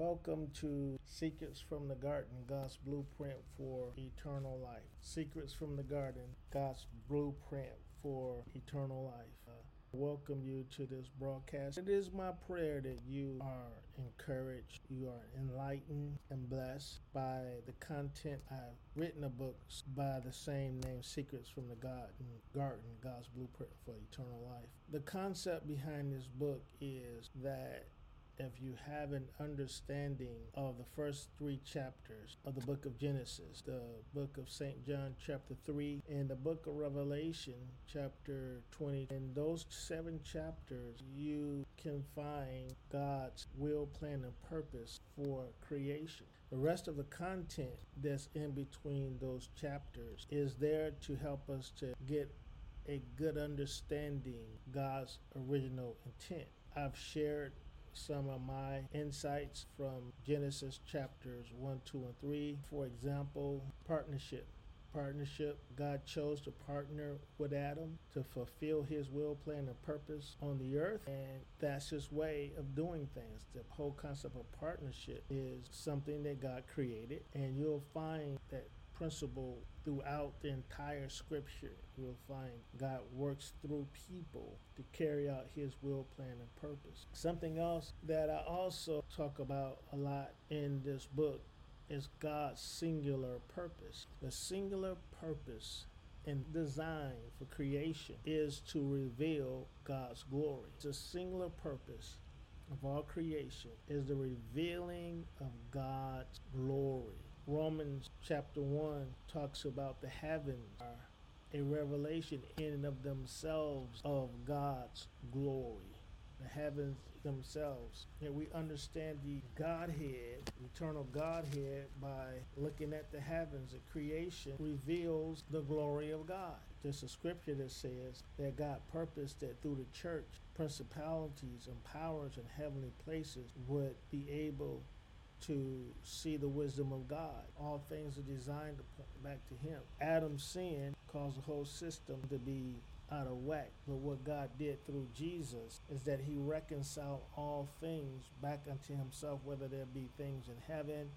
Welcome to Secrets from the Garden, God's blueprint for eternal life. Secrets from the Garden, God's blueprint for eternal life. Uh, welcome you to this broadcast. It is my prayer that you are encouraged, you are enlightened and blessed by the content. I've written a book by the same name, Secrets from the Garden, Garden, God's Blueprint for Eternal Life. The concept behind this book is that if you have an understanding of the first three chapters of the book of Genesis, the book of St. John, chapter 3, and the book of Revelation, chapter 20, in those seven chapters, you can find God's will, plan, and purpose for creation. The rest of the content that's in between those chapters is there to help us to get a good understanding God's original intent. I've shared some of my insights from Genesis chapters 1, 2, and 3. For example, partnership. Partnership. God chose to partner with Adam to fulfill his will, plan, and purpose on the earth. And that's his way of doing things. The whole concept of partnership is something that God created. And you'll find that principle throughout the entire scripture. We'll find God works through people to carry out his will, plan, and purpose. Something else that I also talk about a lot in this book is God's singular purpose. The singular purpose and design for creation is to reveal God's glory. A singular purpose of all creation is the revealing of God's glory. Romans chapter 1 talks about the heavens are a revelation in and of themselves of God's glory. The heavens themselves. And we understand the Godhead, eternal Godhead, by looking at the heavens. The creation reveals the glory of God. There's a scripture that says that God purposed that through the church, principalities and powers in heavenly places would be able to see the wisdom of God. All things are designed to point back to Him. Adam's sin caused the whole system to be out of whack. But what God did through Jesus is that He reconciled all things back unto Himself, whether there be things in heaven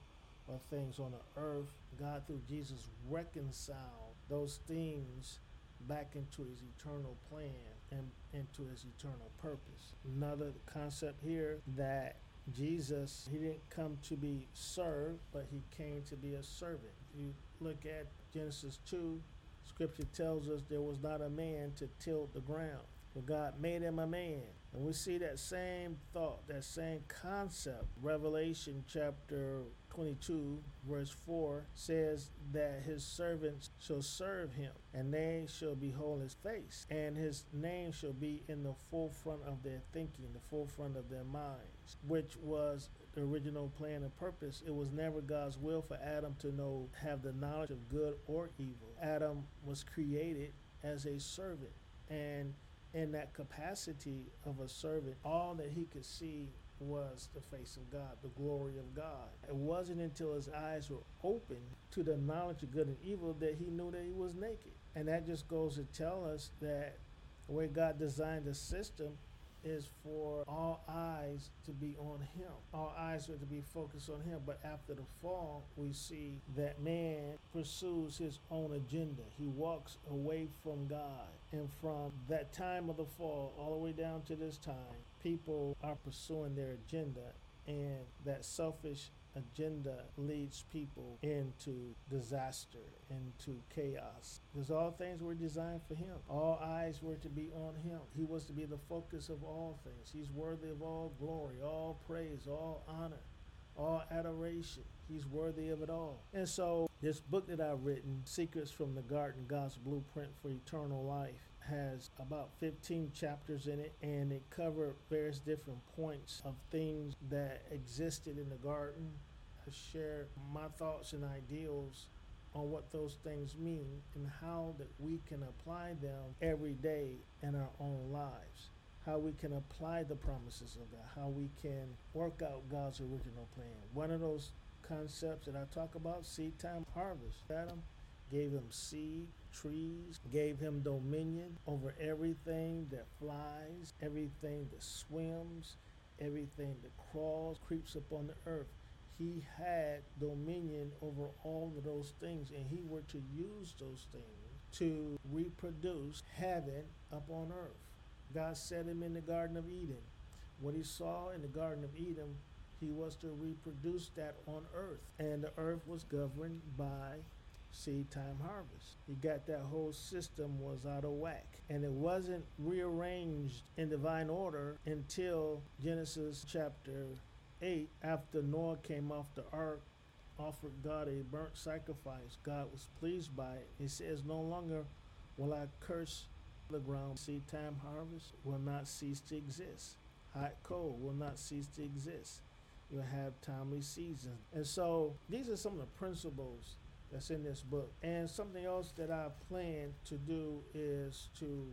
or things on the earth. God, through Jesus, reconciled those things back into his eternal plan and into his eternal purpose. Another concept here that Jesus, he didn't come to be served, but he came to be a servant. If you look at Genesis 2, scripture tells us there was not a man to till the ground. God made him a man. And we see that same thought, that same concept. Revelation chapter 22, verse 4 says that his servants shall serve him, and they shall behold his face, and his name shall be in the forefront of their thinking, the forefront of their minds, which was the original plan and purpose. It was never God's will for Adam to know, have the knowledge of good or evil. Adam was created as a servant, and in that capacity of a servant, all that he could see was the face of God, the glory of God. It wasn't until his eyes were open to the knowledge of good and evil that he knew that he was naked. And that just goes to tell us that the way God designed the system, is for all eyes to be on him. All eyes are to be focused on him. But after the fall, we see that man pursues his own agenda. He walks away from God. And from that time of the fall all the way down to this time, people are pursuing their agenda. And that selfish agenda leads people into disaster, into chaos. Because all things were designed for him. All eyes were to be on him. He was to be the focus of all things. He's worthy of all glory, all praise, all honor, all adoration. He's worthy of it all. And so, this book that I've written, Secrets from the Garden God's Blueprint for Eternal Life, has about 15 chapters in it, and it covered various different points of things that existed in the garden. I share my thoughts and ideals on what those things mean and how that we can apply them every day in our own lives how we can apply the promises of God, how we can work out God's original plan. One of those concepts that I talk about, seed time harvest. Adam gave him seed, trees, gave him dominion over everything that flies, everything that swims, everything that crawls, creeps upon the earth. He had dominion over all of those things, and he were to use those things to reproduce heaven upon earth. God set him in the Garden of Eden. What he saw in the Garden of Eden, he was to reproduce that on earth. And the earth was governed by seed time harvest. He got that whole system was out of whack. And it wasn't rearranged in divine order until Genesis chapter 8, after Noah came off the ark, offered God a burnt sacrifice. God was pleased by it. He says, No longer will I curse the ground. Seed time harvest will not cease to exist. Hot, cold will not cease to exist. You'll have timely seasons. And so these are some of the principles that's in this book. And something else that I plan to do is to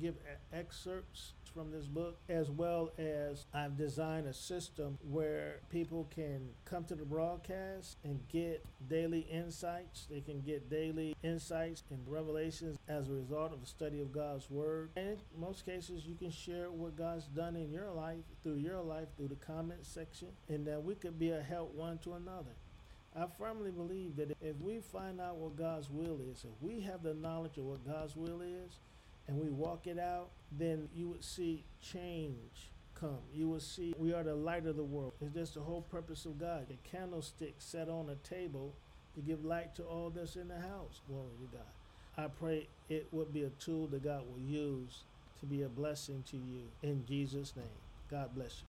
give excerpts from this book, as well as I've designed a system where people can come to the broadcast and get daily insights. They can get daily insights and revelations as a result of the study of God's Word. And in most cases, you can share what God's done in your life, through your life, through the comment section, and that we could be a help one to another. I firmly believe that if we find out what God's will is, if we have the knowledge of what God's will is, and we walk it out, then you would see change come. You will see we are the light of the world. It's just the whole purpose of God. The candlestick set on a table to give light to all that's in the house. Glory to God. I pray it would be a tool that God will use to be a blessing to you. In Jesus' name. God bless you.